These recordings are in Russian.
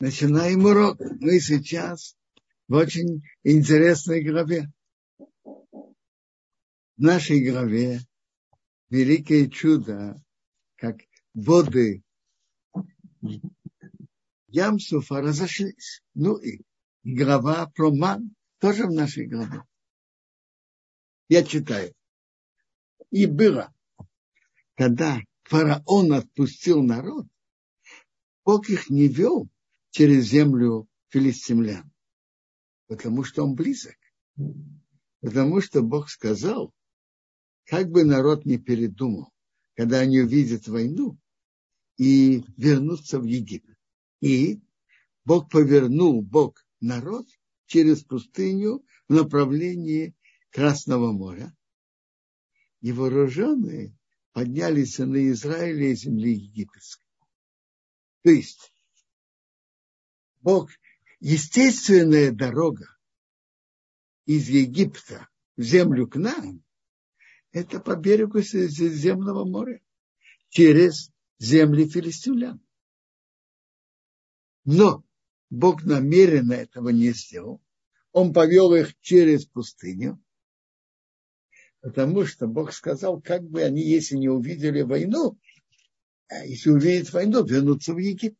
Начинаем урок. Мы сейчас в очень интересной главе. В нашей главе великое чудо, как воды Ямсуфа разошлись. Ну и глава про ман тоже в нашей главе. Я читаю. И было, когда фараон отпустил народ, Бог их не вел через землю филистимлян, потому что он близок. Потому что Бог сказал, как бы народ не передумал, когда они увидят войну и вернутся в Египет. И Бог повернул Бог народ через пустыню в направлении Красного моря. И вооруженные поднялись на Израиля и земли египетской. То есть Бог, естественная дорога из Египта в землю к нам, это по берегу Средиземного моря, через земли филистимлян. Но Бог намеренно этого не сделал. Он повел их через пустыню, потому что Бог сказал, как бы они, если не увидели войну, а если увидят войну, вернутся в Египет.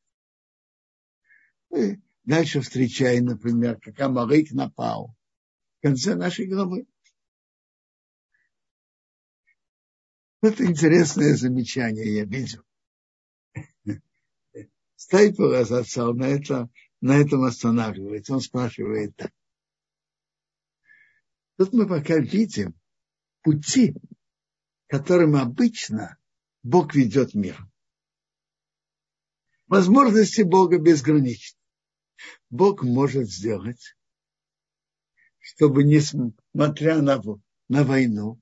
Мы дальше встречаем, например, как Амарик напал в конце нашей главы. Это интересное замечание, я видел. Стайпер отцал на, это, на этом останавливается. Он спрашивает так. Тут мы пока видим пути, которым обычно Бог ведет мир. Возможности Бога безграничны. Бог может сделать, чтобы, несмотря на, на войну,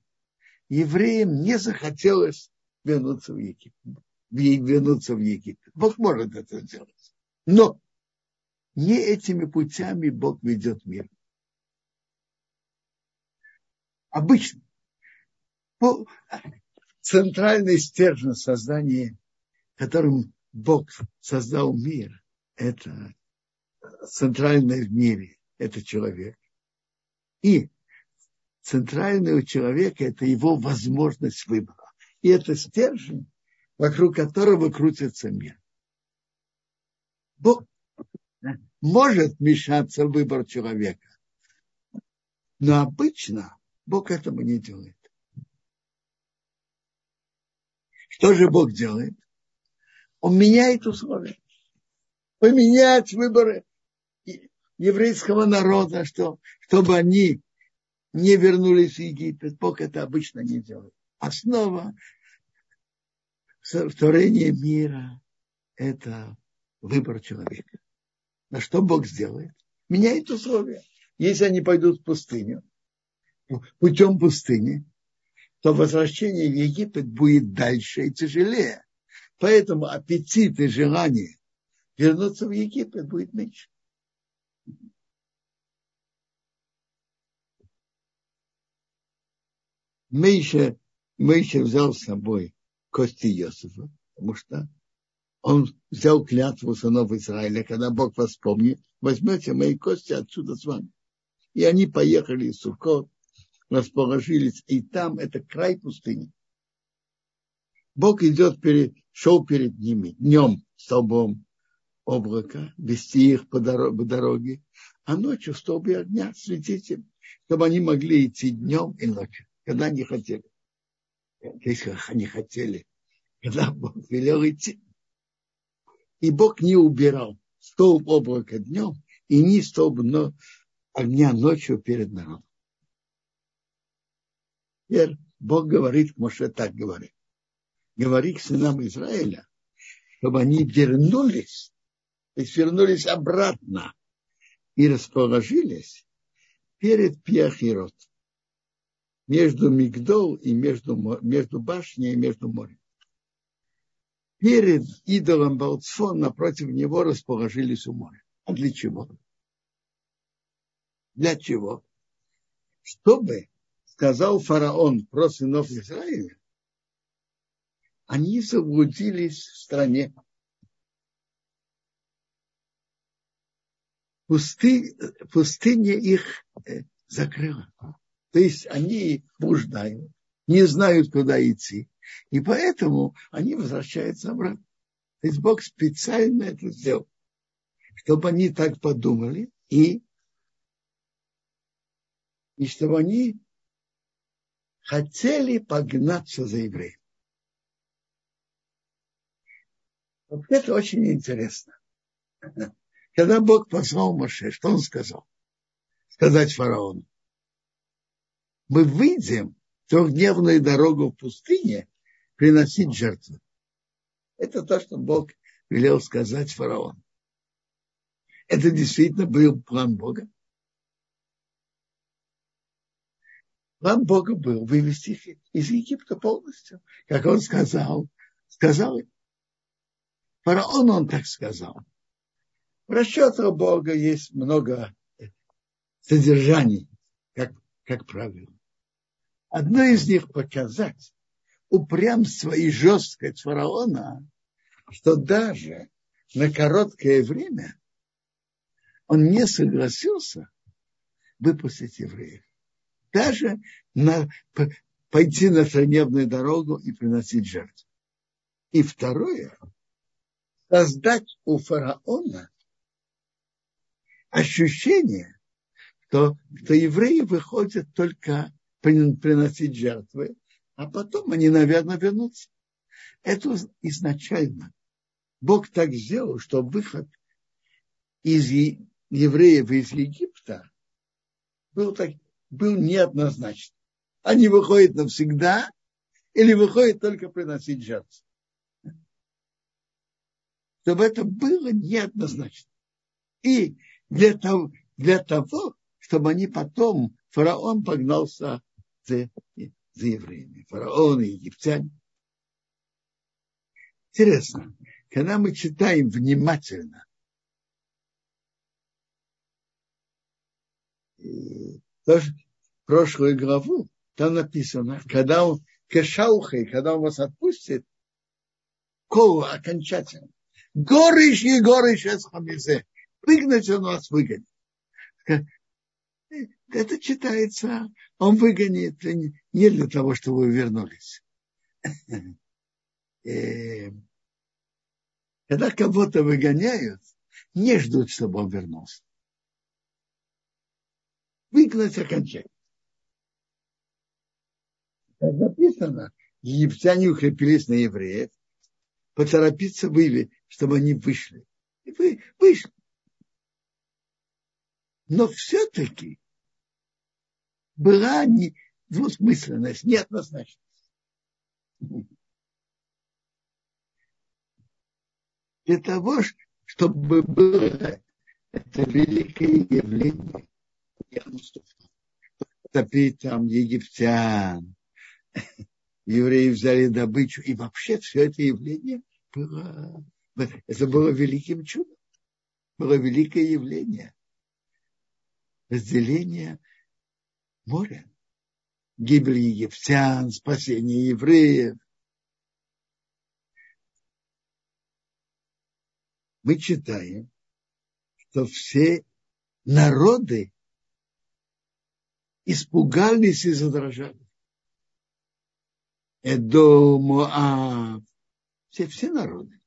евреям не захотелось вернуться в Египет. Вернуться в Египет. Бог может это сделать. Но не этими путями Бог ведет мир. Обычно по центральный стержень создания, которым Бог создал мир, это центральное в мире – это человек. И центральный у человека – это его возможность выбора. И это стержень, вокруг которого крутится мир. Бог может вмешаться в выбор человека. Но обычно Бог этому не делает. Что же Бог делает? Он меняет условия. Поменять выборы еврейского народа, что, чтобы они не вернулись в Египет. Бог это обычно не делает. Основа творения мира – это выбор человека. На что Бог сделает? Меняет условия. Если они пойдут в пустыню, путем пустыни, то возвращение в Египет будет дальше и тяжелее. Поэтому аппетит и желание вернуться в Египет будет меньше. Мы еще, мы еще взял с собой кости Иосифа, потому что он взял клятву сынов Израиля, когда Бог вас вспомнит, возьмете мои кости отсюда с вами. И они поехали из Сукот, расположились, и там это край пустыни. Бог идет перед, шел перед ними днем столбом облака, вести их по дороге, по дороге а ночью в столбе огня светить им, чтобы они могли идти днем и ночью, когда они хотели. Если они хотели, когда Бог велел идти. И Бог не убирал столб облака днем и не столб но огня ночью перед народом. Теперь Бог говорит, Моше так говорит. Говори к сынам Израиля, чтобы они вернулись, то есть вернулись обратно и расположились перед Пиахирот, между Мигдол и между, между башней и между морем. Перед идолом Балцфон напротив него расположились у моря. А для чего? Для чего? Чтобы сказал фараон про сынов Израиля, они заблудились в стране. пусты, пустыня их э, закрыла. То есть они блуждают, не знают, куда идти. И поэтому они возвращаются обратно. То есть Бог специально это сделал, чтобы они так подумали и, и чтобы они хотели погнаться за евреем. Вот это очень интересно. Когда Бог позвал Моше, что он сказал? Сказать фараону. Мы выйдем трехдневную дорогу в пустыне приносить жертвы. Это то, что Бог велел сказать фараону. Это действительно был план Бога. План Бога был вывести их из Египта полностью, как он сказал, сказал. Фараон он так сказал. В расчетах Бога есть много содержаний, как, как правило. Одно из них показать упрямство и жесткость фараона, что даже на короткое время он не согласился выпустить евреев. Даже на, пойти на трехдневную дорогу и приносить жертву. И второе, создать у фараона ощущение, что, что евреи выходят только приносить жертвы, а потом они, наверное, вернутся. Это изначально. Бог так сделал, что выход из евреев из Египта был, так, был неоднозначен. Они выходят навсегда или выходят только приносить жертву. Чтобы это было неоднозначно. И для того, для того, чтобы они потом, фараон погнался за, за евреями. Фараон и египтяне. Интересно, когда мы читаем внимательно тоже прошлую главу, там написано, когда он кешаухой, когда он вас отпустит, колу окончательно. Горыш и горыш эсхамизе. Выгнать он вас выгонит. Это читается, он выгонит не для того, чтобы вы вернулись. Э, когда кого-то выгоняют, не ждут, чтобы он вернулся выгнать окончательно. Как написано, египтяне укрепились на евреев, поторопиться были, чтобы они вышли. И вы вышли. Но все-таки была не двусмысленность, неоднозначность. Для того, чтобы было это великое явление, топить там египтян, евреи взяли добычу, и вообще все это явление было, это было великим чудом, было великое явление. Разделение моря, гибель египтян, спасение евреев. Мы читаем, что все народы испугались и задрожали. Эдо, Моав, все, все народы.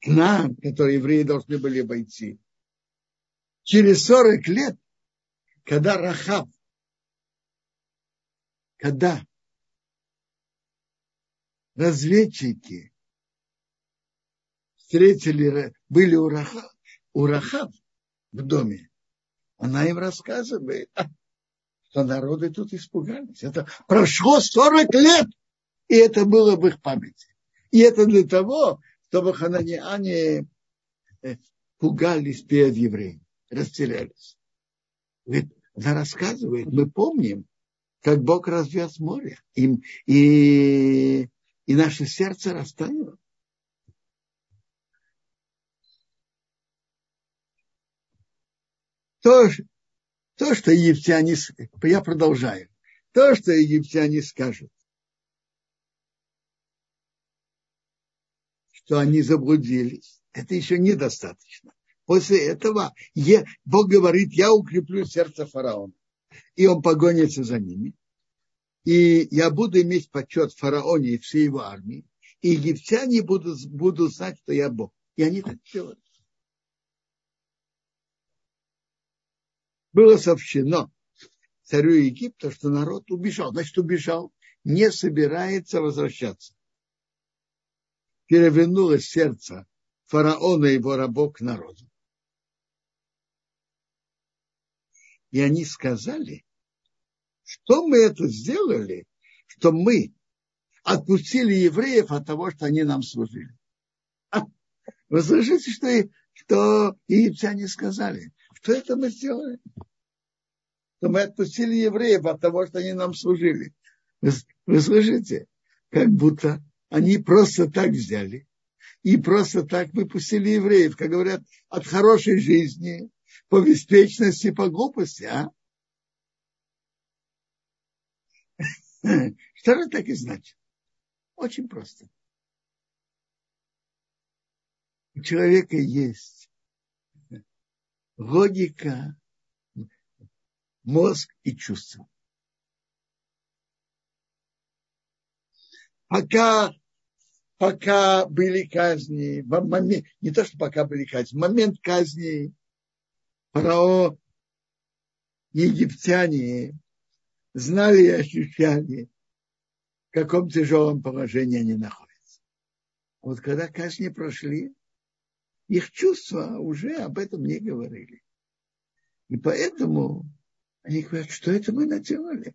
К нам, которые евреи должны были обойти. Через 40 лет, когда Рахаб, когда разведчики встретили, были у Рахаб, у Рахаб в доме, она им рассказывает, то народы тут испугались. Это прошло 40 лет, и это было в их памяти. И это для того, чтобы хананиане э, пугались перед евреями, растерялись. Ведь она рассказывает, мы помним, как Бог развез море, и, и, и наше сердце растаяло. Тоже то, что египтяне, я продолжаю, то, что египтяне скажут, что они заблудились, это еще недостаточно. После этого Бог говорит, я укреплю сердце фараона. И он погонится за ними. И я буду иметь почет фараоне и всей его армии. И египтяне будут, будут знать, что я Бог. И они так делают. Было сообщено царю Египта, что народ убежал. Значит, убежал, не собирается возвращаться. Перевернулось сердце фараона и его рабов к народу. И они сказали, что мы это сделали, что мы отпустили евреев от того, что они нам служили. А, вы слышите, что, что египтяне сказали? Что это мы сделали? Что мы отпустили евреев от того, что они нам служили. Вы, вы слышите? Как будто они просто так взяли и просто так выпустили евреев, как говорят, от хорошей жизни, по беспечности, по глупости, а? Что это так и значит? Очень просто. У человека есть логика, мозг и чувство. Пока, пока были казни, в момент, не то, что пока были казни, в момент казни фараон, египтяне знали и ощущали, в каком тяжелом положении они находятся. Вот когда казни прошли, их чувства уже об этом не говорили. И поэтому они говорят, что это мы наделали.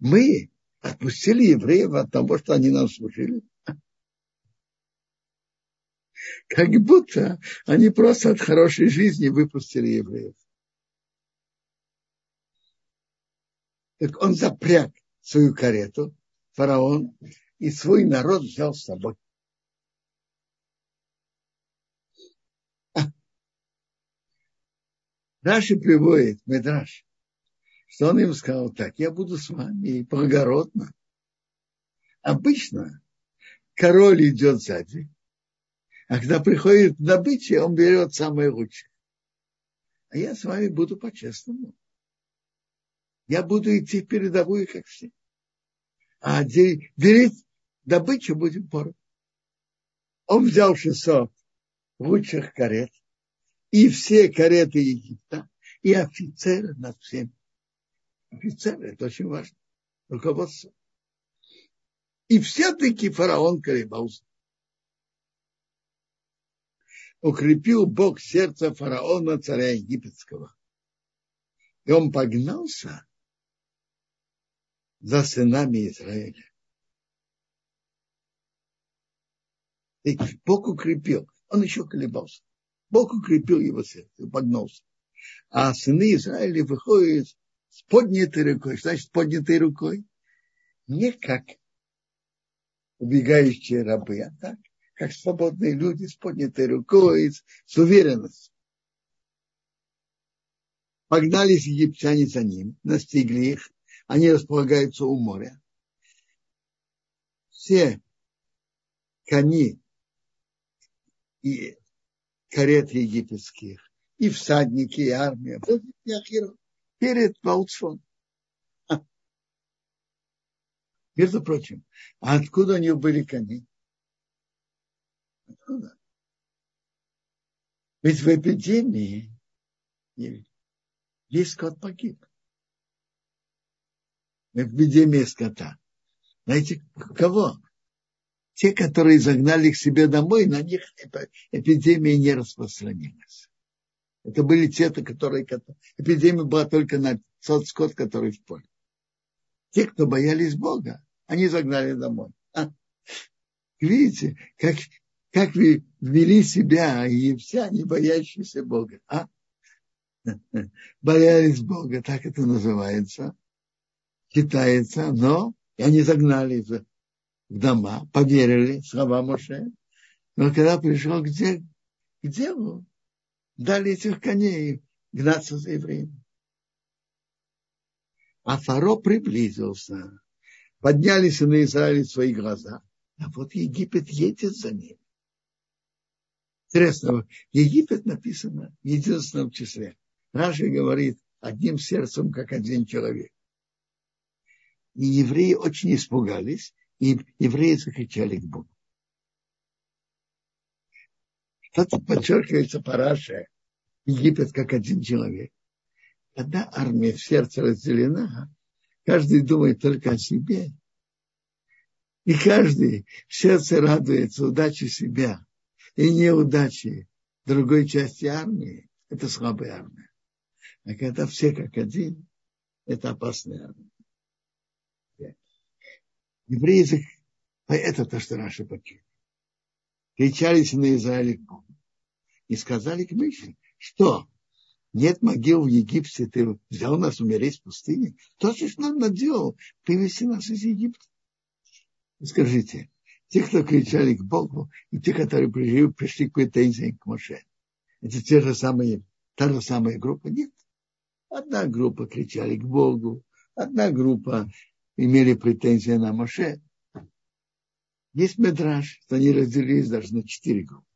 Мы отпустили евреев от того, что они нам служили. Как будто они просто от хорошей жизни выпустили евреев. Так он запряг свою карету, фараон, и свой народ взял с собой. Раши приводит, Медраш, что он им сказал так, я буду с вами благородно. Обычно король идет сзади, а когда приходит добыча, он берет самое лучшее. А я с вами буду по-честному. Я буду идти передовую, как все. А делить добычу будем поровну. Он взял 600 лучших карет, и все кареты Египта, и офицеры над всеми. Офицеры, это очень важно. Руководство. И все-таки фараон колебался. Укрепил Бог сердце фараона, царя египетского. И он погнался за сынами Израиля. И Бог укрепил. Он еще колебался. Бог укрепил его сердце, погнался. А сыны Израиля выходят с поднятой рукой. Значит поднятой рукой? Не как убегающие рабы, а так, как свободные люди с поднятой рукой, с, уверенностью. Погнались египтяне за ним, настигли их, они располагаются у моря. Все кони и карет египетских, и всадники, и армия перед Волчфон. Между прочим, а откуда у них были кони? Откуда? Ведь в эпидемии весь скот погиб. В эпидемии скота. Знаете, кого? те, которые загнали к себе домой, на них эпидемия не распространилась. Это были те, которые... Эпидемия была только на тот скот, который в поле. Те, кто боялись Бога, они загнали домой. А? Видите, как, как вы вели себя, египтяне, боящиеся Бога. А? Боялись Бога, так это называется. Китается, но и они загнали в дома, поверили слова Моше. Но когда пришел к, де, к делу, дали этих коней гнаться за евреями. А Фаро приблизился. Поднялись на Израиле свои глаза. А вот Египет едет за ним. Интересно, Египет написано в единственном числе. Раши говорит одним сердцем, как один человек. И евреи очень испугались, и евреи закричали к Богу. Что тут подчеркивается по Раше, Египет как один человек. Когда армия в сердце разделена, каждый думает только о себе. И каждый в сердце радуется удаче себя и неудачи другой части армии. Это слабая армия. А когда все как один, это опасная армия. Евреи, это то, что Раша подчеркивает. Кричались на Израиле и сказали к Мише, что нет могил в Египте, ты взял нас умереть в пустыне. То, что нам наделал, привести нас из Египта. Скажите, те, кто кричали к Богу, и те, которые пришли, пришли к претензиям к Моше, это те же самые, та же самая группа? Нет. Одна группа кричали к Богу, одна группа имели претензии на Моше. Есть медраж, что они разделились даже на четыре группы.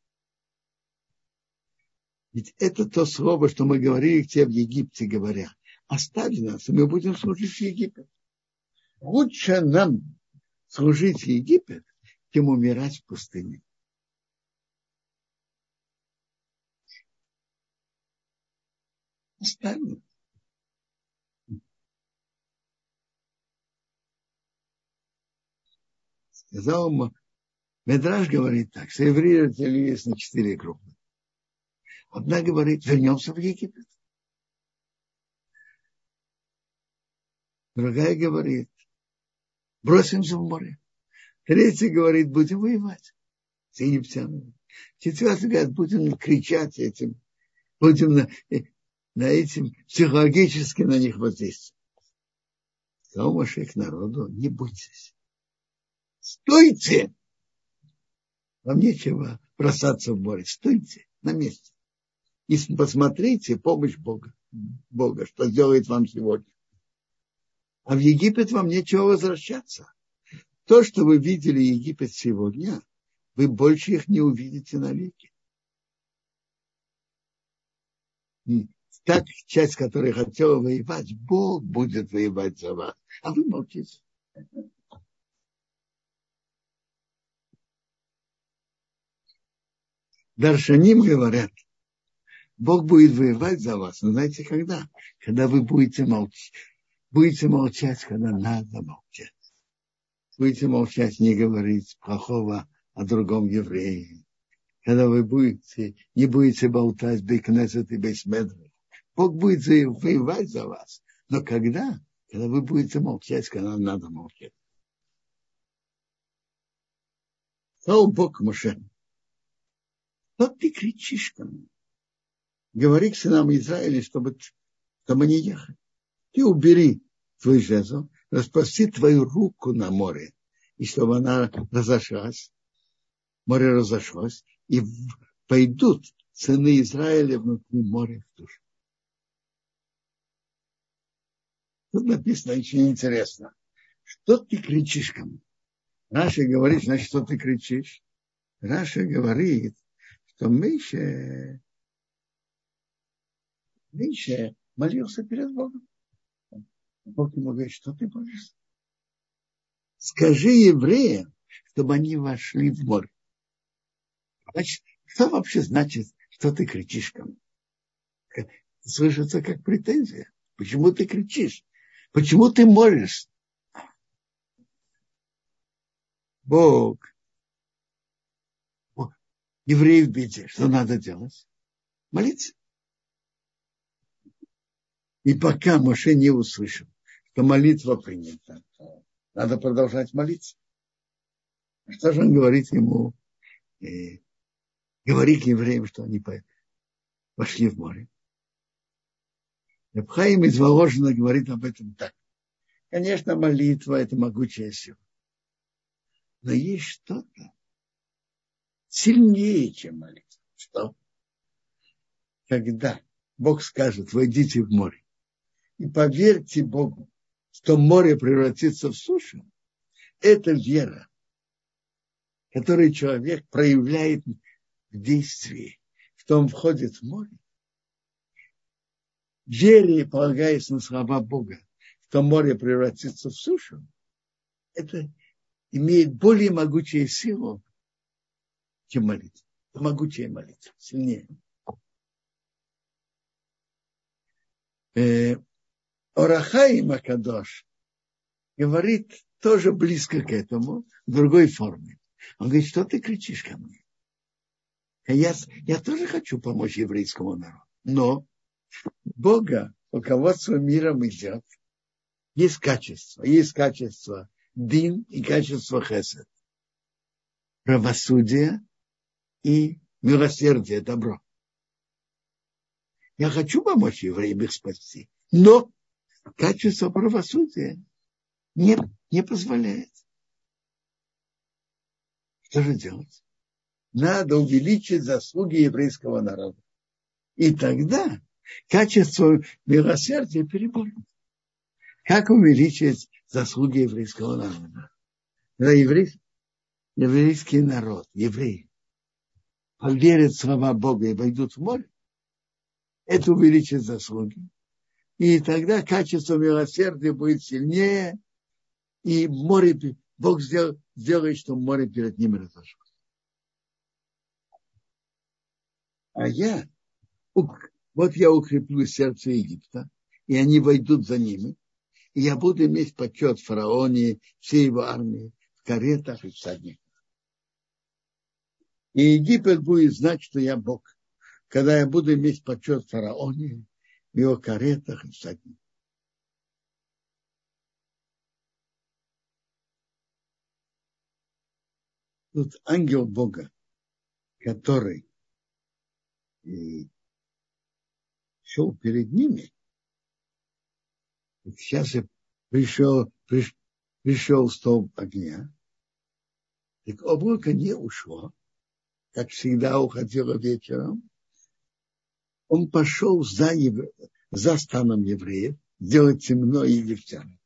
Ведь это то слово, что мы говорили к тебе в Египте, говоря, оставь нас, и мы будем служить в Египет. Лучше нам служить в Египет, чем умирать в пустыне. Оставь нас. Сказал ему, Медраж говорит так, евреи разделились на четыре группы. Одна говорит, вернемся в Египет. Другая говорит, бросимся в море. Третья говорит, будем воевать с египтянами. Четвертая говорит, будем кричать этим, будем на, на этим психологически на них воздействовать. Сказал к народу, не бойтесь. Стойте! Вам нечего бросаться в море. Стойте на месте. И посмотрите помощь Бога, Бога, что сделает вам сегодня. А в Египет вам нечего возвращаться. То, что вы видели Египет сегодня, вы больше их не увидите навеки. Так часть, которая хотела воевать, Бог будет воевать за вас. А вы молчите. Даршаним говорят, Бог будет воевать за вас. Но знаете, когда? Когда вы будете молчать. Будете молчать, когда надо молчать. Будете молчать, не говорить плохого о другом еврее. Когда вы будете, не будете болтать бейкнесет и бейсмедры. Бог будет воевать за вас. Но когда? Когда вы будете молчать, когда надо молчать. Слава Бог, Моше. Что ты кричишь ко мне? Говори к сынам Израиля, чтобы, чтобы не ехали. Ты убери твой жезл, распрости твою руку на море, и чтобы она разошлась, море разошлось, и пойдут сыны Израиля внутри моря в сушу. Тут написано очень интересно. Что ты кричишь ко мне? Раши говорит, значит, что ты кричишь? Раши говорит, что Моше, Моше молился перед Богом. Бог ему говорит, что ты молишься? Скажи евреям, чтобы они вошли в море. Значит, что вообще значит, что ты кричишь ко мне? Слышится как претензия. Почему ты кричишь? Почему ты молишься? Бог евреи в беде, что надо делать? Молиться. И пока Моше не услышал, что молитва принята, надо продолжать молиться. Что же он говорит ему? И говори к евреям, что они пошли в море. Рабхаим из Воложина говорит об этом так. Конечно, молитва – это могучая сила. Но есть что-то, сильнее, чем молитва. Что? Когда Бог скажет, войдите в море, и поверьте Богу, что море превратится в сушу, это вера, которую человек проявляет в действии, что он входит в море, вере, полагаясь на слова Бога, что море превратится в сушу, это имеет более могучую силу, чем молитва. Могучая молитва, сильнее. Орахай Макадош говорит тоже близко к этому, в другой форме. Он говорит, что ты кричишь ко мне? Я, я тоже хочу помочь еврейскому народу. Но Бога, руководство миром идет, есть качество. Есть качество дин и качество хесед. Правосудие и милосердие, добро. Я хочу помочь евреям их спасти, но качество правосудия не, не позволяет. Что же делать? Надо увеличить заслуги еврейского народа. И тогда качество милосердия переборет. Как увеличить заслуги еврейского народа? Когда еврей, еврейский народ, евреи, поверят в слова Бога и войдут в море, это увеличит заслуги. И тогда качество милосердия будет сильнее, и море, Бог сделал, сделает, что море перед ними разошлось. А я, вот я укреплю сердце Египта, и они войдут за ними, и я буду иметь почет фараоне, всей его армии, в каретах и всадниках. И Египет будет знать, что я Бог когда я буду иметь почет фараоне, в его каретах и всяких. Тут ангел Бога, который шел перед ними, сейчас я пришел, приш, пришел столб огня, так облако не ушло, как всегда уходило вечером, он пошел за, евре... за станом евреев, сделать темно египтян.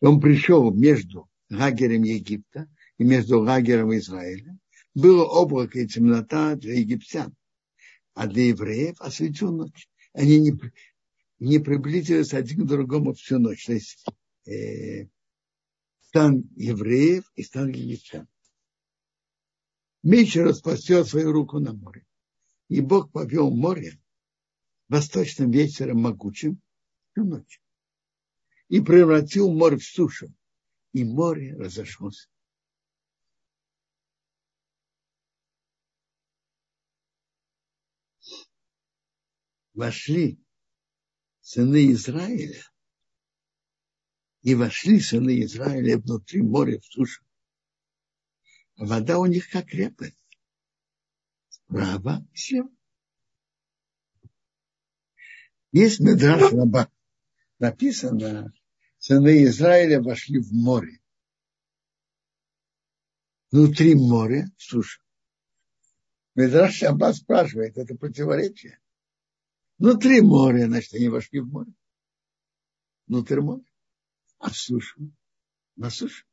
Он пришел между лагерем Египта и между лагерем Израиля. Было облако и темнота для египтян, а для евреев осветил ночь. Они не, не приблизились один к другому всю ночь. То есть э, стан евреев и стан египтян. Меч распостел свою руку на море. И Бог повел море восточным ветером могучим всю ночь. И превратил море в сушу. И море разошлось. Вошли сыны Израиля, и вошли сыны Израиля внутри моря в сушу. Вода у них как крепость справа, слева. Есть Медраш Раба. Написано, сыны Израиля вошли в море. Внутри моря суша. Медраш Шаба спрашивает, это противоречие. Внутри моря, значит, они вошли в море. Внутрь моря. А в сушу? На сушу.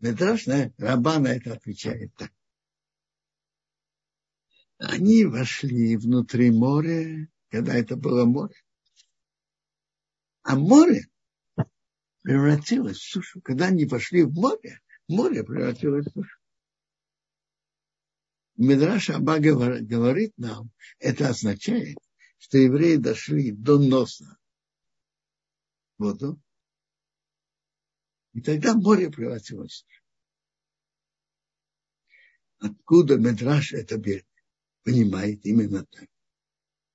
Медраш Раба на это отвечает так они вошли внутри моря, когда это было море. А море превратилось в сушу. Когда они вошли в море, море превратилось в сушу. Мидраш Аба говорит нам, это означает, что евреи дошли до носа воду, и тогда море превратилось в сушу. Откуда Медраш это берет? Понимает именно так.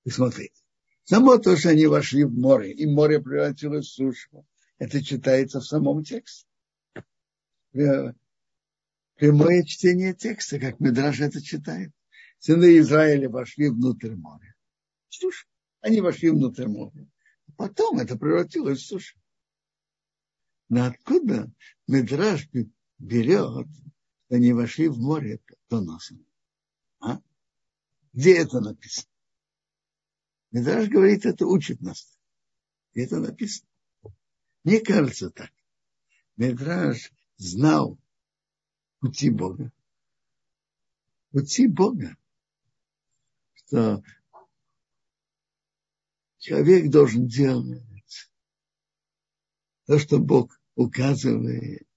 И смотрите, само то, что они вошли в море, и море превратилось в сушу, это читается в самом тексте. Прямое чтение текста, как Медраж это читает. Сыны Израиля вошли внутрь моря. Суша. Они вошли внутрь моря. Потом это превратилось в сушу. Но откуда Медраж берет, что они вошли в море до носа? Где это написано? Медраж говорит, это учит нас. Где это написано? Мне кажется так. Медраж знал пути Бога. пути Бога, что человек должен делать то, что Бог указывает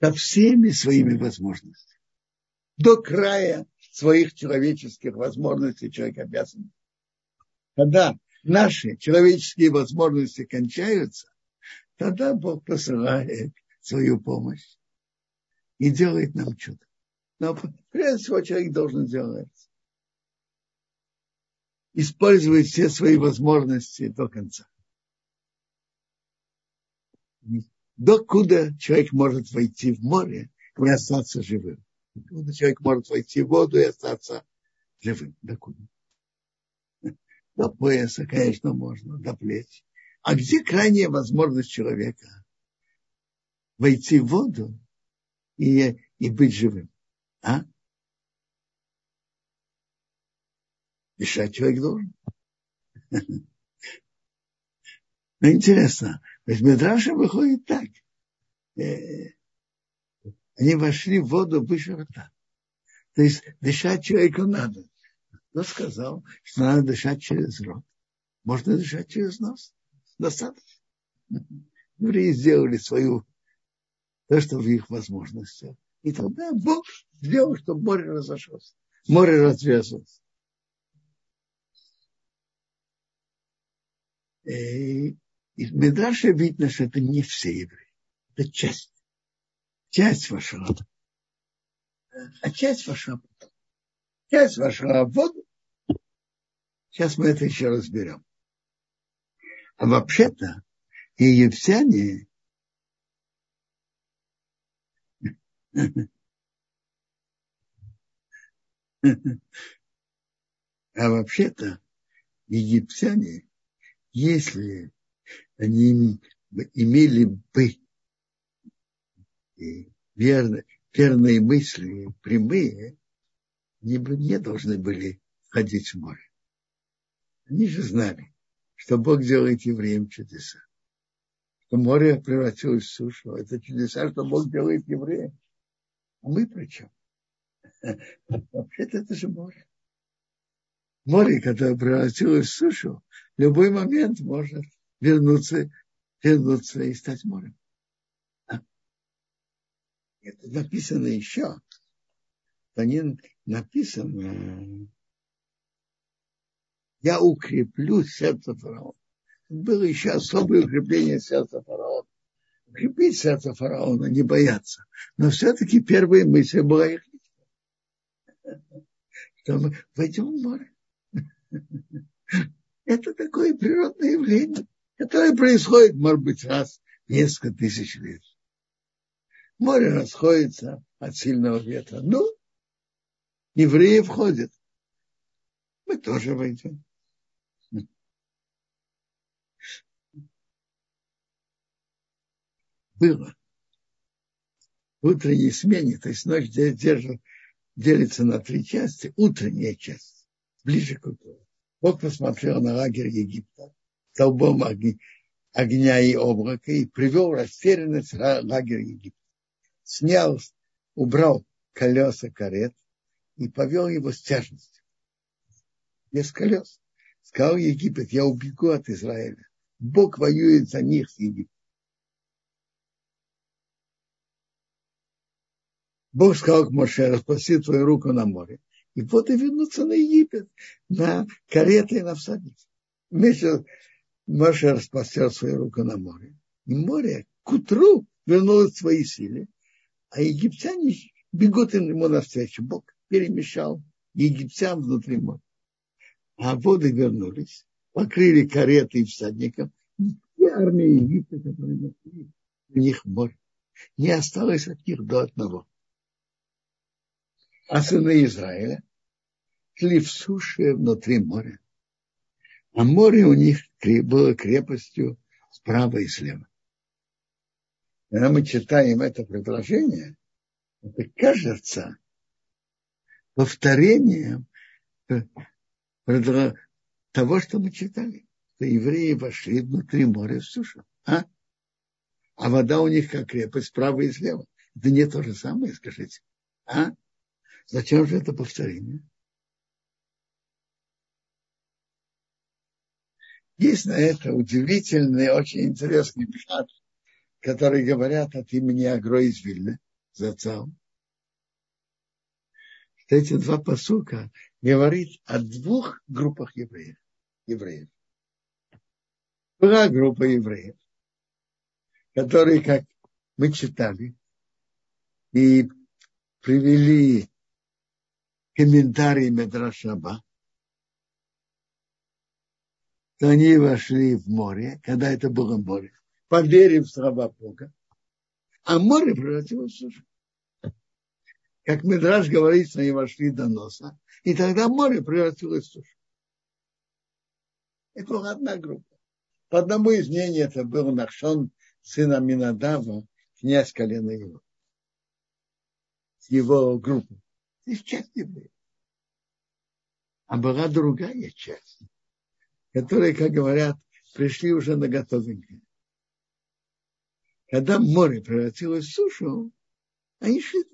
со всеми своими возможностями. До края своих человеческих возможностей человек обязан. Когда наши человеческие возможности кончаются, тогда Бог посылает свою помощь и делает нам чудо. Но прежде всего человек должен делать. Использовать все свои возможности до конца. Докуда человек может войти в море и остаться живым. Докуда человек может войти в воду и остаться живым. Докуда? До пояса, конечно, можно, до плеч. А где крайняя возможность человека войти в воду и, и быть живым? А? Дышать человек должен. Ну, интересно. Есть Медраша выходит так. Они вошли в воду выше рта. То есть дышать человеку надо. Кто сказал, что надо дышать через рот? Можно дышать через нос. Достаточно. Евреи сделали свою, то, что в их возможностях. И тогда Бог сделал, чтобы море разошлось. Море развязалось. И из Медраша видно, что это не все евреи. Это часть. Часть вошла. А часть потом. Часть вошла в воду. Сейчас мы это еще разберем. А вообще-то египтяне а вообще-то египтяне, если они имели бы верные, верные мысли, прямые, бы не должны были ходить в море. Они же знали, что Бог делает евреям чудеса. Что море превратилось в сушу. Это чудеса, что Бог делает евреям. А мы при чем? Вообще-то это же море. Море, которое превратилось в сушу, в любой момент может вернуться, вернуться и стать морем. Это написано еще. Это не написано. Я укреплю сердце фараона. Было еще особое укрепление сердца фараона. Укрепить сердце фараона, не бояться. Но все-таки первая мысль была их что мы войдем в море. Это такое природное явление которое происходит, может быть, раз в несколько тысяч лет. Море расходится от сильного ветра. Ну, евреи входят. Мы тоже войдем. Было. Утренней смене, то есть ночь держит, делится на три части. Утренняя часть, ближе к утру. Бог посмотрел на лагерь Египта столбом огня и облака и привел растерянность лагерь Египта. Снял, убрал колеса карет и повел его с тяжестью. Без колес. Сказал Египет, я убегу от Израиля. Бог воюет за них с Египтом. Бог сказал к Моше, распусти твою руку на море. И вот и вернуться на Египет, на кареты и на всадниц. Вместе Маша распостер свою руку на море. И море к утру вернулось в свои силы, а египтяне бегут ему навстречу. Бог перемешал египтян внутри моря. А воды вернулись, покрыли кареты и всадников. И армия Египта, которые нашли у них море. Не осталось от них до одного. А сыны Израиля шли в суше внутри моря а море у них было крепостью справа и слева. Когда мы читаем это предложение, это кажется повторением того, что мы читали. Что евреи вошли внутри моря в сушу. А? а вода у них как крепость справа и слева. Это не то же самое, скажите. А? Зачем же это повторение? Есть на это удивительный, очень интересный пшат, который говорят от имени Агро из Вильны, Зацал. Эти два посука говорит о двух группах евреев. евреев. Была группа евреев, которые, как мы читали, и привели комментарии Медрашаба, то они вошли в море, когда это было море, поверив в слова Бога, а море превратилось в сушу. Как Медраж говорит, они вошли до носа, и тогда море превратилось в сушу. Это была одна группа. По одному из мнений это был Нахшон, сын Аминадава, князь колена его. Его группы. Из часть евреев. А была другая часть которые, как говорят, пришли уже на готовенькое. Когда море превратилось в сушу, они шли,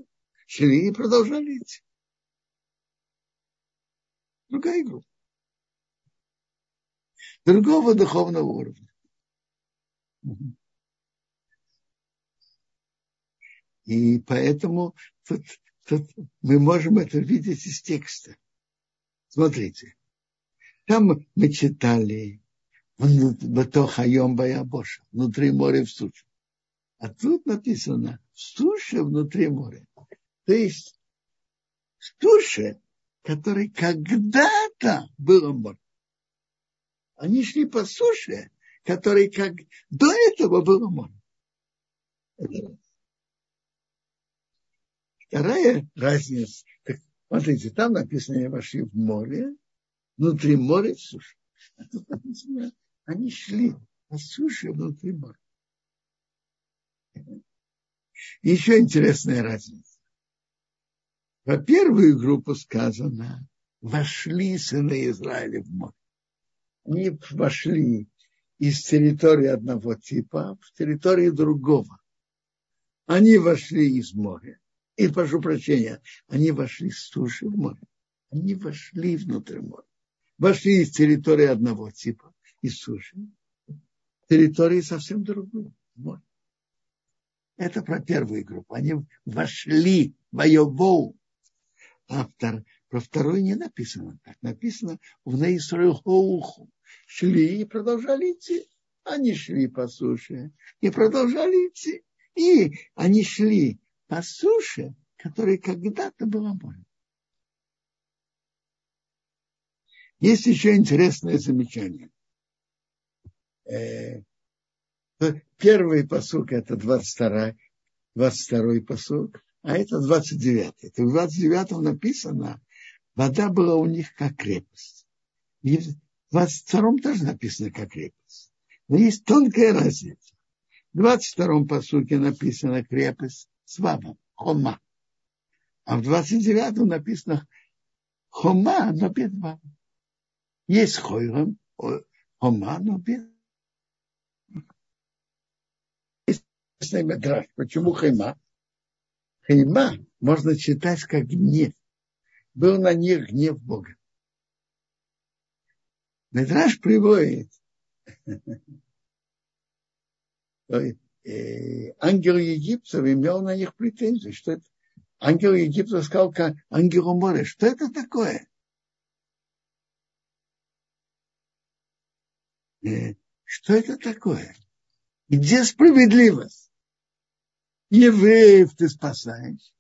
шли и продолжали идти. Другая группа. Другого духовного уровня. И поэтому тут, тут мы можем это видеть из текста. Смотрите. Там мы читали Батохайом Баябоша, внутри моря в суше. А тут написано в суше внутри моря. То есть в суше, который когда-то было море. Они шли по суше, который как до этого было море. Вторая разница. Так, смотрите, там написано, я вошли в море, внутри моря суши. А тут написано, они шли по суше внутри моря. Еще интересная разница. По первую группу сказано, вошли сыны Израиля в море. Они вошли из территории одного типа в территорию другого. Они вошли из моря. И, прошу прощения, они вошли с суши в море. Они вошли внутрь моря вошли из территории одного типа, из суши, территории совсем другой. Вот. Это про первую группу. Они вошли в Айовоу. Автор про вторую не написано так. Написано в Наисрухоуху. Шли и продолжали идти. Они шли по суше и продолжали идти. И они шли по суше, которая когда-то была море. Есть еще интересное замечание. Э, первый посук это 22, 22 посук, а это 29. Это в 29 написано, вода была у них как крепость. И в 22 тоже написано как крепость. Но есть тонкая разница. В 22 посуке написано крепость Сваба, Хома. А в 29 написано Хома, но без Ваба. Есть хойрам, хома, но без. Есть медраж. Почему хайма? Хайма можно читать как гнев. Был на них гнев Бога. Медраж приводит ангел Египтов имел на них претензии, что это ангел Египта сказал как ангелу моря, что это такое? Э, что это такое? Где справедливость? Евреев ты спасаешь,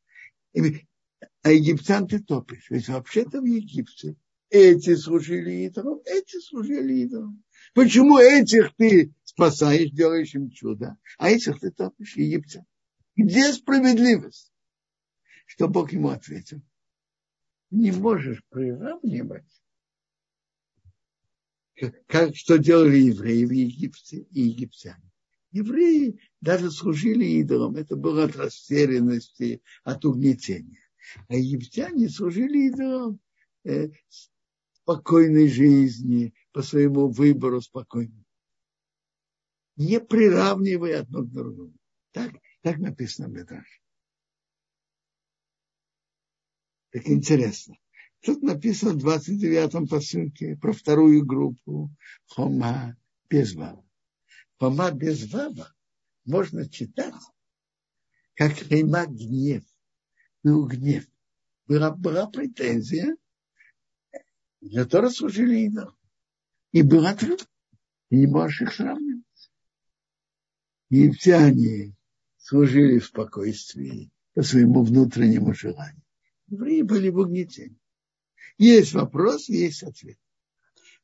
а египтян ты топишь. Ведь вообще-то в Египте эти служили идолам, эти служили идолам. Почему этих ты спасаешь, делаешь им чудо, а этих ты топишь, египтян? Где справедливость? Что Бог ему ответил? Не можешь приравнивать как, что делали евреи в Египте и египтяне. Евреи даже служили идолам. Это было от растерянности, от угнетения. А египтяне служили идолам э, спокойной жизни, по своему выбору спокойно. Не приравнивая одно к другому. Так, так написано в Медраже. Так интересно. Тут написано в 29-м посылке про вторую группу Хома без вава. Хома без вава можно читать как хейма гнев. Ну, гнев. Была, была претензия, которая служили идолам. И была трудно. И не можешь их сравнивать. Они служили в спокойствии по своему внутреннему желанию. Евреи были в угнетении. Есть вопрос, есть ответ.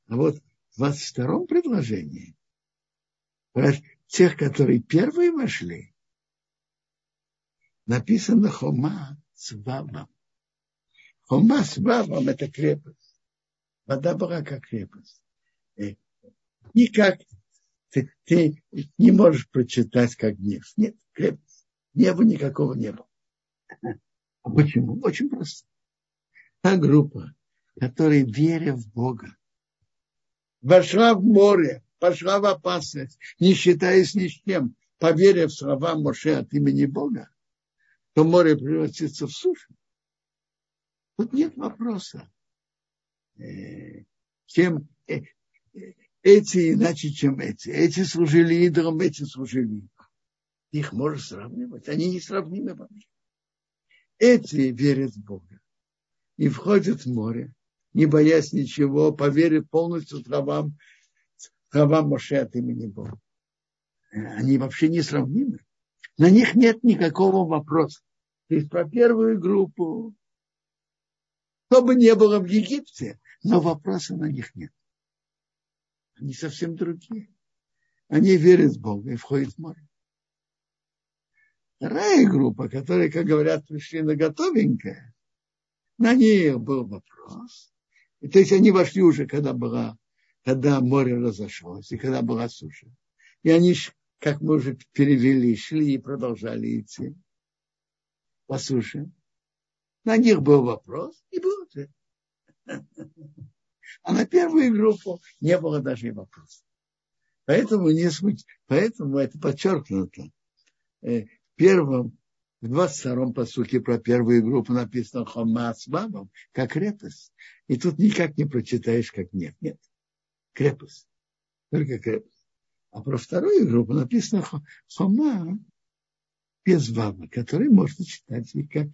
А вот в 22-м предложении тех, которые первые вошли, написано Хома с Вавом. Хома с Вавом – это крепость. Вода была как крепость. И никак ты, ты не можешь прочитать как гнев. Нет, крепость. Неба никакого не было. А почему? Очень просто. Та группа, которая, веря в Бога, вошла в море, пошла в опасность, не считаясь ни с чем, поверив в слова Моше от имени Бога, то море превратится в сушу. Тут нет вопроса. Э, чем э, эти иначе, чем эти. Эти служили идолам, эти служили. Их можно сравнивать. Они не сравнимы вообще. Эти верят в Бога и входят в море, не боясь ничего, поверив полностью словам, словам Моше от имени Бога. Они вообще не сравнимы. На них нет никакого вопроса. То есть про первую группу, что бы не было в Египте, но вопроса на них нет. Они совсем другие. Они верят в Бога и входят в море. Вторая группа, которая, как говорят, пришли на готовенькое, на них был вопрос. И, то есть они вошли уже, когда, была, когда море разошлось, и когда была суша. И они, как мы уже перевели, шли и продолжали идти по суше. На них был вопрос, и был ответ. А на первую группу не было даже и вопроса. Поэтому, не смыть, поэтому это подчеркнуто. Э, в первом, в 22-м посуке про первую группу написано Хома с бабом, как крепость. И тут никак не прочитаешь, как нет. Нет. Крепость. Только крепость. А про вторую группу написано Хома без баба, который можно читать и как,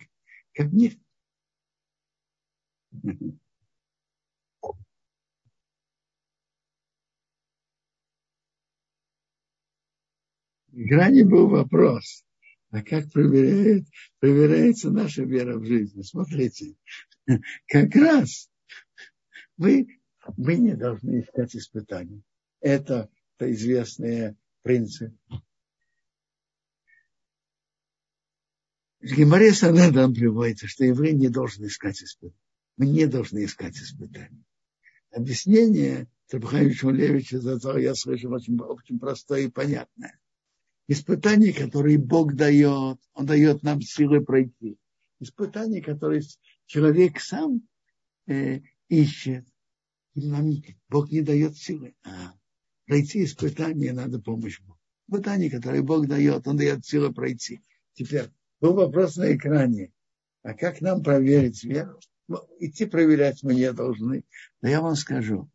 как нет. Грани был вопрос, а как проверяет, проверяется наша вера в жизни? Смотрите, как раз вы, вы не должны искать испытаний. Это, известный принцип. В Геморе Санедрам приводится, что еврей не должен искать испытаний. Мы не должны искать испытаний. Объяснение Трабхавича Левича, я слышу, очень, очень простое и понятное испытания, которые Бог дает, Он дает нам силы пройти. Испытания, которые человек сам э, ищет. Нам Бог не дает силы. А пройти испытание надо помощь Богу. Испытания, которые Бог дает, Он дает силы пройти. Теперь был вопрос на экране. А как нам проверить веру? Ну, идти проверять мы не должны. Но я вам скажу,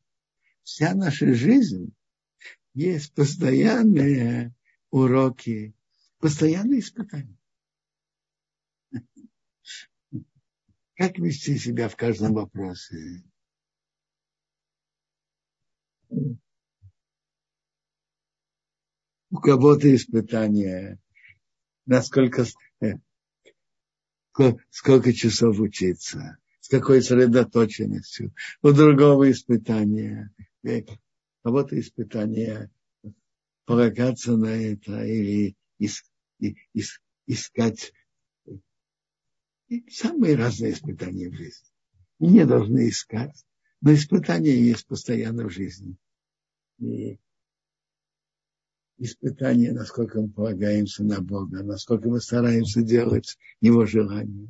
вся наша жизнь есть постоянная уроки, постоянные испытания. Как вести себя в каждом вопросе? У кого-то испытания, насколько, э, сколько часов учиться, с какой сосредоточенностью. У другого испытания, э, у кого-то испытания полагаться на это или искать самые разные испытания в жизни. Мы не должны искать, но испытания есть постоянно в жизни. И испытания, насколько мы полагаемся на Бога, насколько мы стараемся делать Его желание.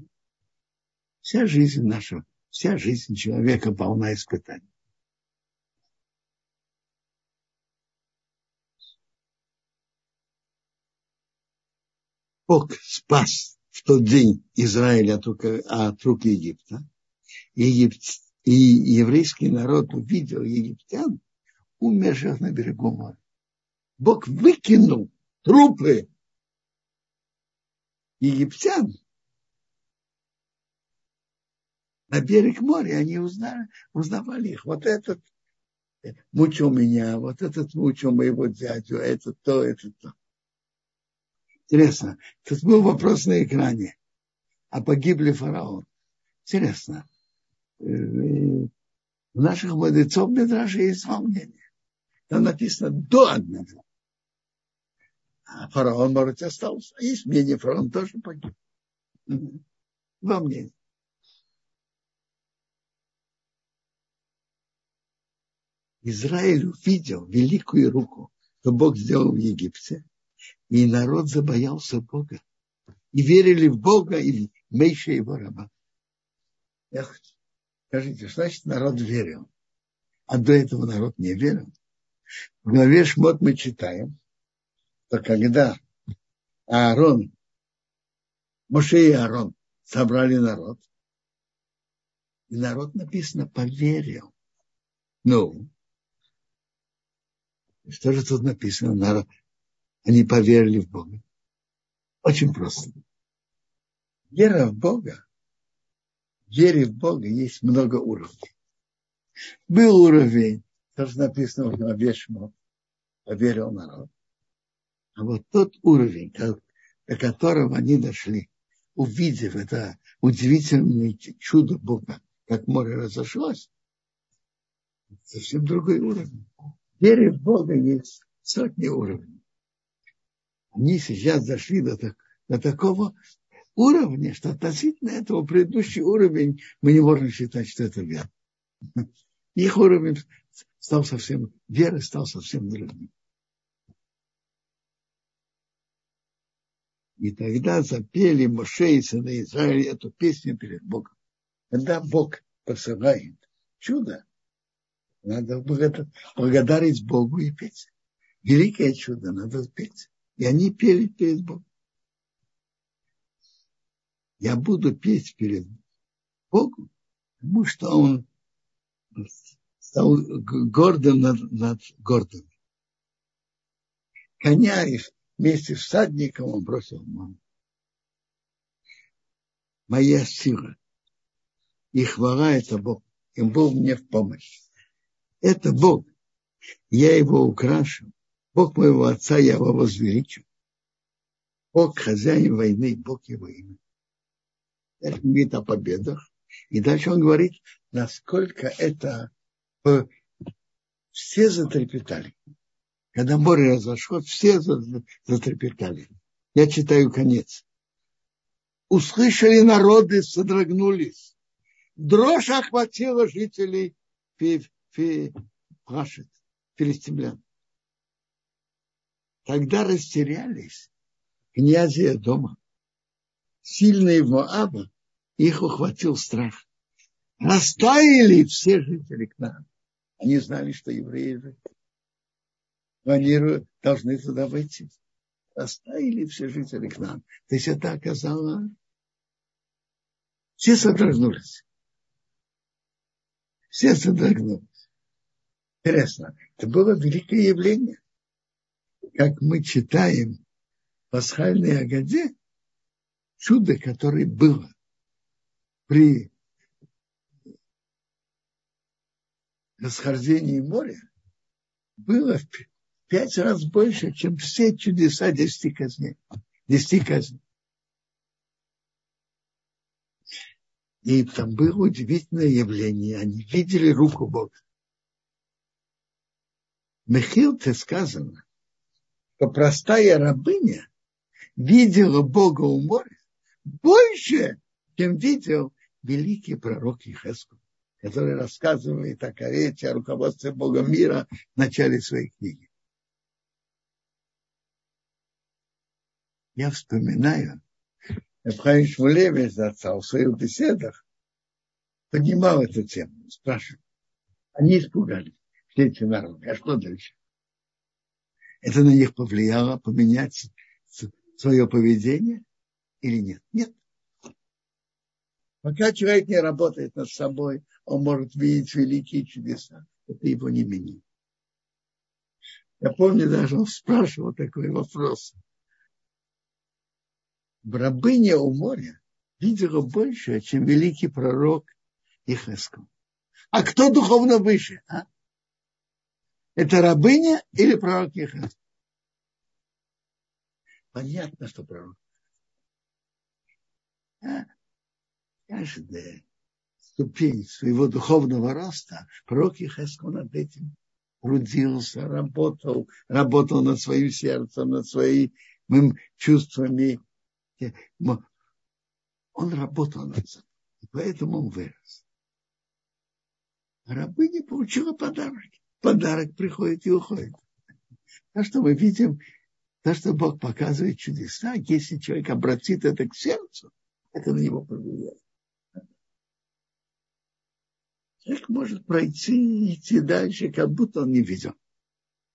Вся жизнь наша, вся жизнь человека полна испытаний. Бог спас в тот день Израиля от, рук Египта. Египт, и еврейский народ увидел египтян, умерших на берегу моря. Бог выкинул трупы египтян на берег моря, они узнали, узнавали их. Вот этот мучил меня, вот этот мучил моего дядю, это то, это то. Интересно, тут был вопрос на экране. А погибли фараон. Интересно. Э, наших мудрецов Медраша есть два мнения. Там написано до одного. А фараон, может, остался. А есть мнение, фараон тоже погиб. Два мнения. Израиль увидел великую руку, что Бог сделал в Египте, и народ забоялся Бога. И верили в Бога и в Мейша его раба. Эх, скажите, что значит народ верил? А до этого народ не верил. В главе Шмот мы читаем, что когда Аарон, Моше и Аарон собрали народ, и народ написано поверил. Ну, что же тут написано? Народ, они поверили в Бога. Очень просто. Вера в Бога, вере в Бога есть много уровней. Был уровень, тоже написано в главе Шмот, поверил народ. А вот тот уровень, до которого они дошли, увидев это удивительное чудо Бога, как море разошлось, совсем другой уровень. Вере в Бога есть сотни уровней они сейчас дошли до, до такого уровня, что относительно этого предыдущий уровень мы не можем считать, что это вера. Их уровень стал совсем, вера стал совсем другим. И тогда запели Моше и сыны Израиля эту песню перед Богом. Когда Бог посылает чудо, надо благодарить Богу и петь. Великое чудо надо петь. И они пели перед Богом. Я буду петь перед Богом, потому что он стал гордым над, над гордым. Коня вместе с всадником он бросил маму. Моя сила и хвала это Бог. И Бог мне в помощь. Это Бог. Я его украшу Бог моего отца, я его возвеличу. Бог хозяин войны, Бог его имя. Это говорит о победах. И дальше он говорит, насколько это все затрепетали. Когда море разошло, все затрепетали. Я читаю конец. Услышали народы, содрогнулись. Дрожь охватила жителей Пашет, филистимлян. Тогда растерялись князья дома. Сильные Моаба, их ухватил страх. Растаяли все жители к нам. Они знали, что евреи же планируют, должны туда войти. Растаяли все жители к нам. То есть это оказало... Все содрогнулись. Все содрогнулись. Интересно, это было великое явление как мы читаем в пасхальной Агаде, чудо, которое было при расхождении моря, было в пять раз больше, чем все чудеса десяти казней. Десяти казней. И там было удивительное явление. Они видели руку Бога. Михил-то сказано, что простая рабыня видела Бога у моря больше, чем видел великий пророк Ехеску, который рассказывает о карете, о руководстве Бога мира в начале своей книги. Я вспоминаю, Эфраим Шмулевич в своих беседах поднимал эту тему, спрашивал. Они испугались, все эти народы. А что дальше? это на них повлияло поменять свое поведение? Или нет? Нет. Пока человек не работает над собой, он может видеть великие чудеса. Это его не меняет. Я помню, даже он спрашивал такой вопрос. Рабыня у моря видела больше, чем великий пророк Ихесков. А кто духовно выше? А? Это рабыня или пророк Ихесков? Понятно, что пророк. А? Каждая ступень своего духовного роста пророк Ихесков над этим трудился, работал, работал над своим сердцем, над своими чувствами. Он работал над собой, и поэтому он вырос. Рабыня получила подарок. Подарок приходит и уходит. То, что мы видим, то, что Бог показывает чудеса, если человек обратит это к сердцу, это на него повлияет. Человек может пройти и идти дальше, как будто он не видел.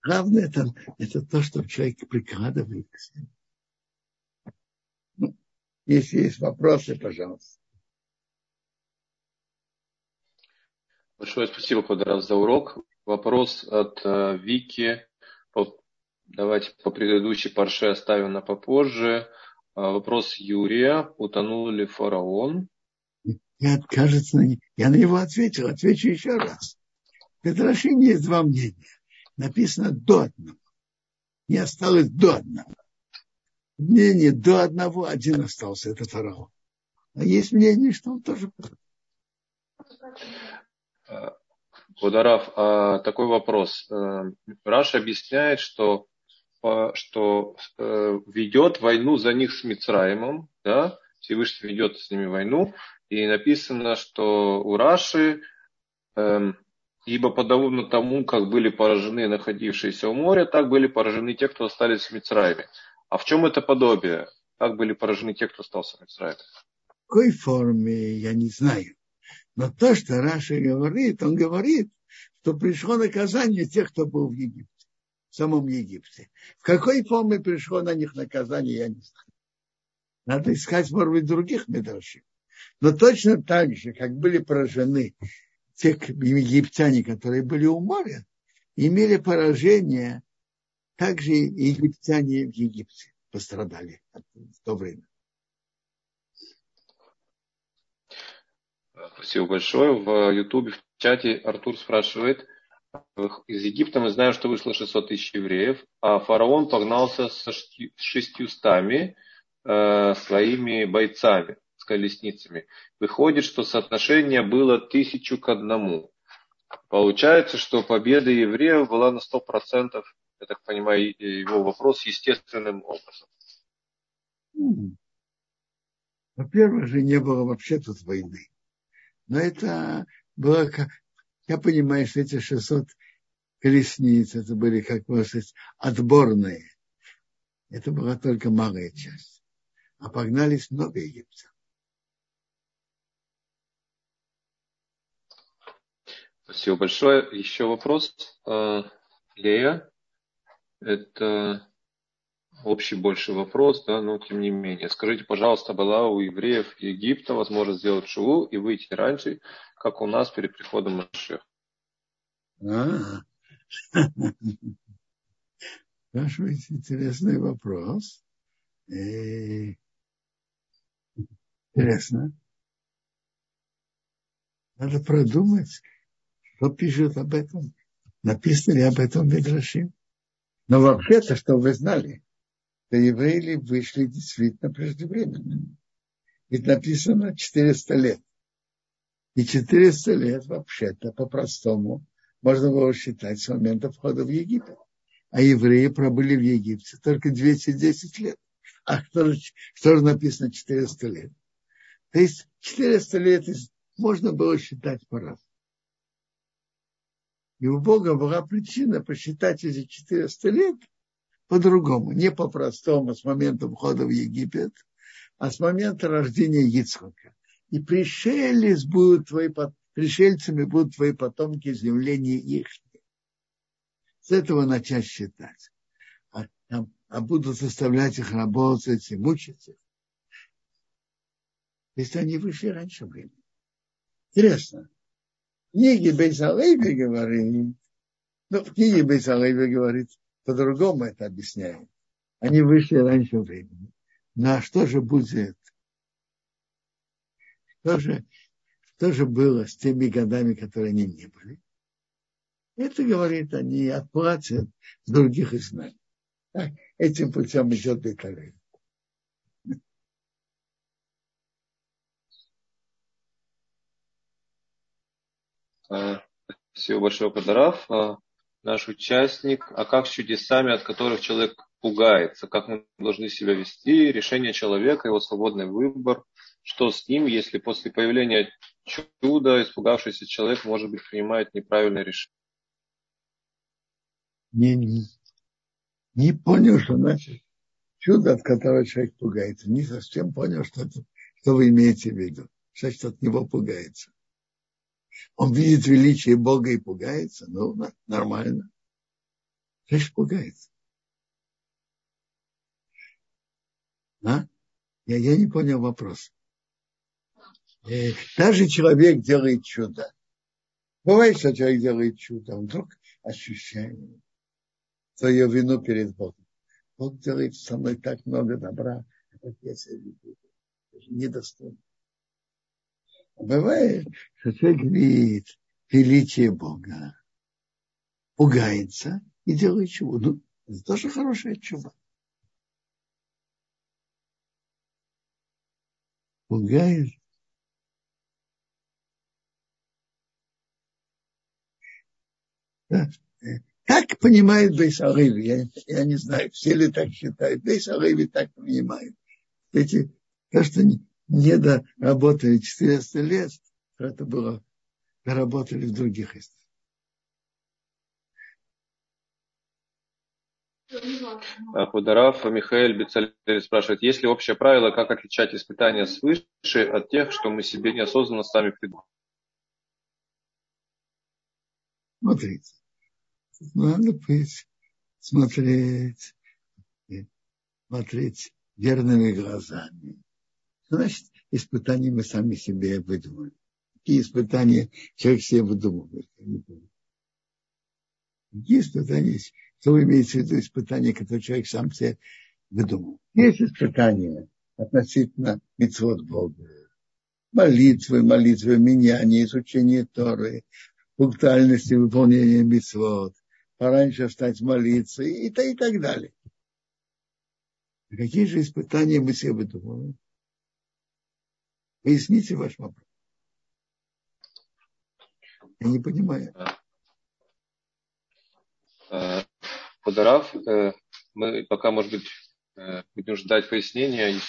Главное это, это то, что человек прикладывает к себе. Ну, если есть вопросы, пожалуйста. Большое спасибо, Квадрат, за урок. Вопрос от э, Вики. Давайте по предыдущей парше оставим на попозже. Э, вопрос Юрия. Утонул ли фараон? Я, кажется, я на него ответил, отвечу еще раз. В Петрашине есть два мнения. Написано до одного. Не осталось до одного. Мнение до одного, один остался, это фараон. А есть мнение, что он тоже Кударав, а такой вопрос. Э, Раш объясняет, что, что э, ведет войну за них с Мицраимом, да? Всевышний ведет с ними войну, и написано, что у Раши, эм, ибо подобно тому, как были поражены находившиеся у моря, так были поражены те, кто остались в Мицраиме. А в чем это подобие? Как были поражены те, кто остался в Мицраиме? В какой форме, я не знаю. Но то, что Раша говорит, он говорит, что пришло наказание тех, кто был в Египте, самом Египте. В какой форме пришло на них наказание, я не знаю. Надо искать, может быть, других медрашей. Но точно так же, как были поражены те египтяне, которые были у моря, имели поражение, также и египтяне в Египте пострадали в то время. Спасибо большое. В Ютубе, в чате Артур спрашивает, из Египта мы знаем, что вышло 600 тысяч евреев, а фараон погнался с шестьюстами э, своими бойцами колесницами. Выходит, что соотношение было тысячу к одному. Получается, что победа евреев была на сто процентов, я так понимаю, его вопрос естественным образом. Во-первых, же не было вообще тут войны. Но это было, я понимаю, что эти 600 колесниц, это были, как можно сказать, отборные. Это была только малая часть. А погнались много египтян. Спасибо большое. Еще вопрос. А, Лея. Это общий больше вопрос, да, но тем не менее. Скажите, пожалуйста, была у евреев Египта возможность сделать шуву и выйти раньше, как у нас перед приходом Машех? А, спрашиваете интересный вопрос. Интересно. Надо продумать, что пишут об этом? Написано ли об этом Медрашим? Но вообще-то, что вы знали, что евреи вышли действительно преждевременно. Ведь написано 400 лет. И 400 лет вообще-то по-простому можно было считать с момента входа в Египет. А евреи пробыли в Египте только 210 лет. А что же, что же написано 400 лет? То есть 400 лет можно было считать по-разному. И у Бога была причина посчитать эти 400 лет по-другому, не по-простому, с момента входа в Египет, а с момента рождения Ицхака. И пришелец будут твои, пришельцами будут твои потомки земления их. С этого начать считать. А, а, будут заставлять их работать и мучить есть они вышли раньше времени. Интересно. В книге Бейсалейби говорит, ну, в книге Бейсалейби говорит, по-другому это объясняет. Они вышли раньше времени. Ну а что же будет? Что же, что же было с теми годами, которые они не были? Это, говорит, они отплатят других изнаний. Так, этим путем идет Бекалей. Спасибо большое, Кадарав. Наш участник. А как с чудесами, от которых человек пугается? Как мы должны себя вести? Решение человека, его свободный выбор. Что с ним, если после появления чуда испугавшийся человек, может быть, принимает неправильное решение? Не, не, не понял, что значит чудо, от которого человек пугается. Не совсем понял, что, это, что вы имеете в виду. Значит, от него пугается. Он видит величие Бога и пугается. Ну, нормально. Значит, пугается. А? Я, я не понял вопрос. Э, даже человек делает чудо. Бывает, что человек делает чудо, он вдруг ощущает свою вину перед Богом. Бог делает со мной так много добра, как я себя веду. Недостойно. Бывает, что человек видит величие Бога, пугается и делает чего. Ну, это тоже хорошая чува. Пугает. Да. Как понимает Бейсалыви? Я, я не знаю, все ли так считают. Бейсалыви так понимают. Эти, то, что не доработали 400 лет, это было доработали в других историях. Худараф Михаил Бецалель спрашивает, есть ли общее правило, как отличать испытания свыше от тех, что мы себе неосознанно сами придумали? Смотрите, надо быть, смотреть, смотреть верными глазами Значит, испытания мы сами себе выдумываем. Какие испытания человек себе выдумывает? Какие испытания? Что вы имеете в виду испытания, которые человек сам себе выдумал? Есть испытания относительно мецвод Бога. Молитвы, молитвы, меняния, изучение Торы, пунктуальности выполнения мецвод, пораньше встать молиться и, и, и так далее. Какие же испытания мы себе выдумываем? Поясните ваш вопрос. Я не понимаю. Подарав, э, мы пока, может быть, э, будем ждать пояснения и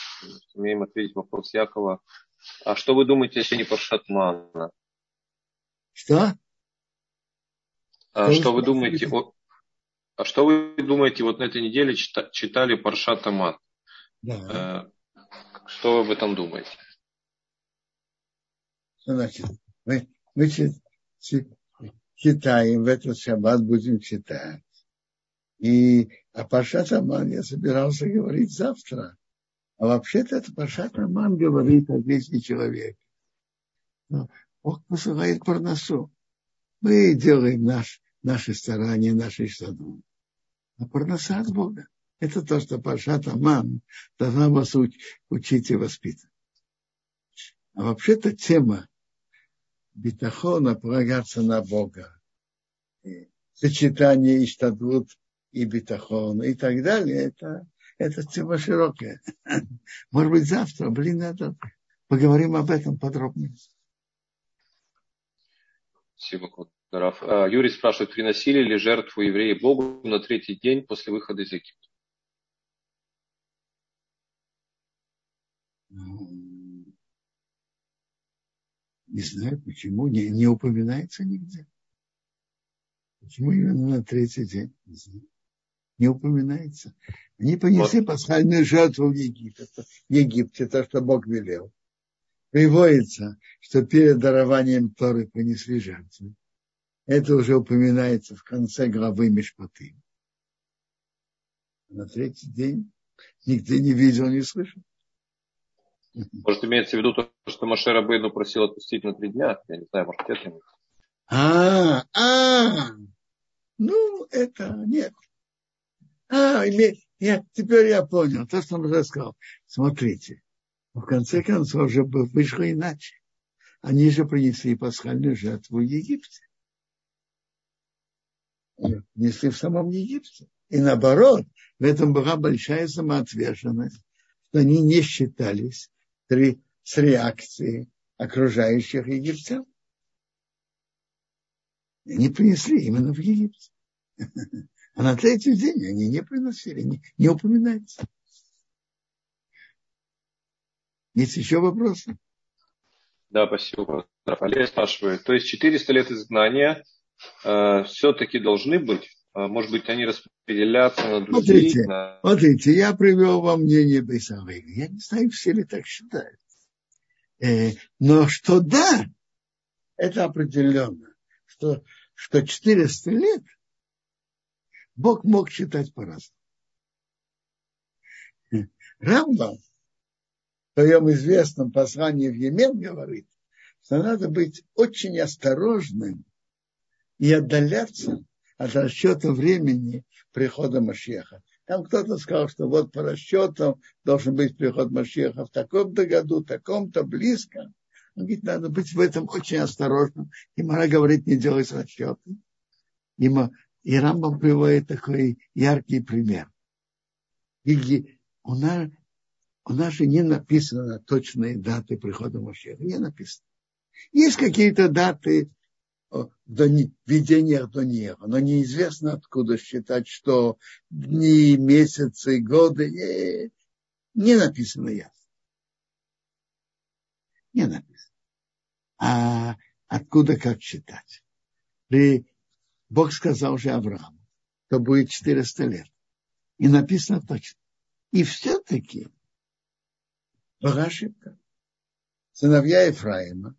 умеем ответить вопрос Якова. А что вы думаете о не Паршатмана? Что? А что, вы думаете о... А что вы думаете, вот на этой неделе читали Паршатаман? Да. Э, что вы об этом думаете? Значит, мы, мы читаем в этот шаббат, будем читать. И о Пашат Аман я собирался говорить завтра. А вообще-то это Пашат Аман говорит о жизни человека. Но Бог посылает парносу. Мы делаем наш, наши старания, наши штаду. А парноса от Бога. Это то, что Пашат Аман должна вас учить и воспитывать. А вообще-то тема битахона полагаться на Бога. И сочетание Иштадвут и битахон и так далее, это, это тема широкая. Может быть, завтра, блин, это, поговорим об этом подробнее. Спасибо, Раф. А, Юрий спрашивает, приносили ли жертву евреи Богу на третий день после выхода из Египта? Не знаю, почему не, не упоминается нигде. Почему именно на третий день? Не знаю. Не упоминается. Они понесли вот. пасхальную жертву в Египте, в Египте, то, что Бог велел. Приводится, что перед дарованием Торы принесли жертву. Это уже упоминается в конце главы Мишпаты. На третий день нигде не видел, не слышал. Может, имеется в виду то, что Маше Рабейну просил отпустить на три дня? Я не знаю, может, это. А, а, ну, это нет. А, я, теперь я понял, то, что он рассказал. Смотрите, в конце концов уже вышло иначе. Они же принесли пасхальную жертву в Египте. Несли в самом Египте. И наоборот, в этом была большая самоотверженность, что они не считались с реакцией окружающих египтян. Они принесли именно в Египте. А на третий день они не приносили, не, не упоминается. Есть еще вопросы? Да, спасибо. Рафалия спрашивает. То есть 400 лет изгнания э, все-таки должны быть? Э, может быть, они распределятся на другие? Смотрите, на... смотрите я привел вам мнение Бейсавейга. Я не знаю, все ли так считают. Э, но что да, это определенно, что, что 400 лет Бог мог читать по-разному. Рамбам в своем известном послании в Емен говорит, что надо быть очень осторожным и отдаляться от расчета времени прихода Машеха. Там кто-то сказал, что вот по расчетам должен быть приход Машеха в таком-то году, таком-то, близко. Он говорит, надо быть в этом очень осторожным. И Мара говорит, не делай расчеты. И и Рамбам приводит такой яркий пример. И у нас, у нас же не написано точные даты прихода Машеха. Не написано. Есть какие-то даты в видениях до нее, но неизвестно откуда считать, что дни, месяцы, годы не, не написано ясно. Не написано. А откуда как считать? При Бог сказал же Аврааму, что будет 400 лет. И написано точно. И все-таки была ошибка. Сыновья Ефраима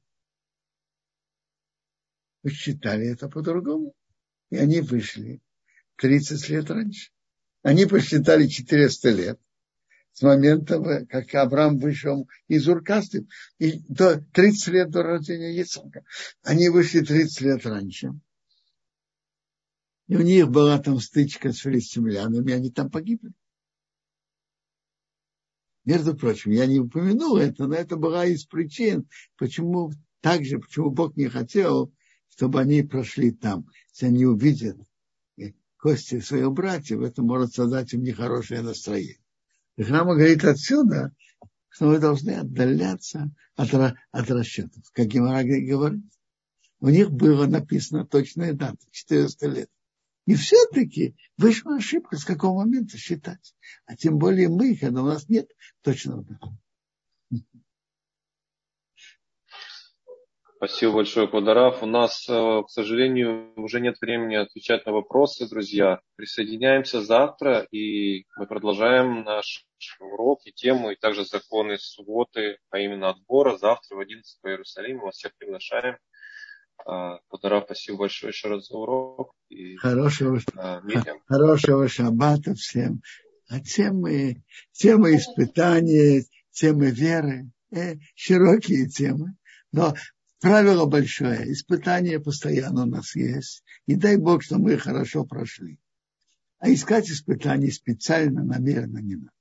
посчитали это по-другому. И они вышли 30 лет раньше. Они посчитали 400 лет с момента, как Авраам вышел из Уркасты, и до 30 лет до рождения Ицхака. Они вышли 30 лет раньше. И у них была там стычка с филистимлянами, они там погибли. Между прочим, я не упомянул это, но это была из причин, почему также, почему Бог не хотел, чтобы они прошли там. Если они увидят кости своих братьев, это может создать им нехорошее настроение. И храма говорит отсюда, что вы должны отдаляться от, от расчетов. Как Гимара говорит, у них было написано точная дата, 400 лет. И все-таки вышла ошибка, с какого момента считать. А тем более мы, когда у нас нет точного дата. Спасибо большое, Квадорав. У нас, э, к сожалению, уже нет времени отвечать на вопросы, друзья. Присоединяемся завтра, и мы продолжаем наш урок и тему, и также законы субботы, а именно отбора. Завтра в 11 по Иерусалиму вас всех приглашаем. Квадорав, спасибо большое еще раз за урок. И, хорошего, а, хорошего шаббата всем. А темы, темы испытания, темы веры, э, широкие темы. Но правило большое. Испытания постоянно у нас есть. И дай Бог, что мы хорошо прошли. А искать испытания специально, намеренно не надо.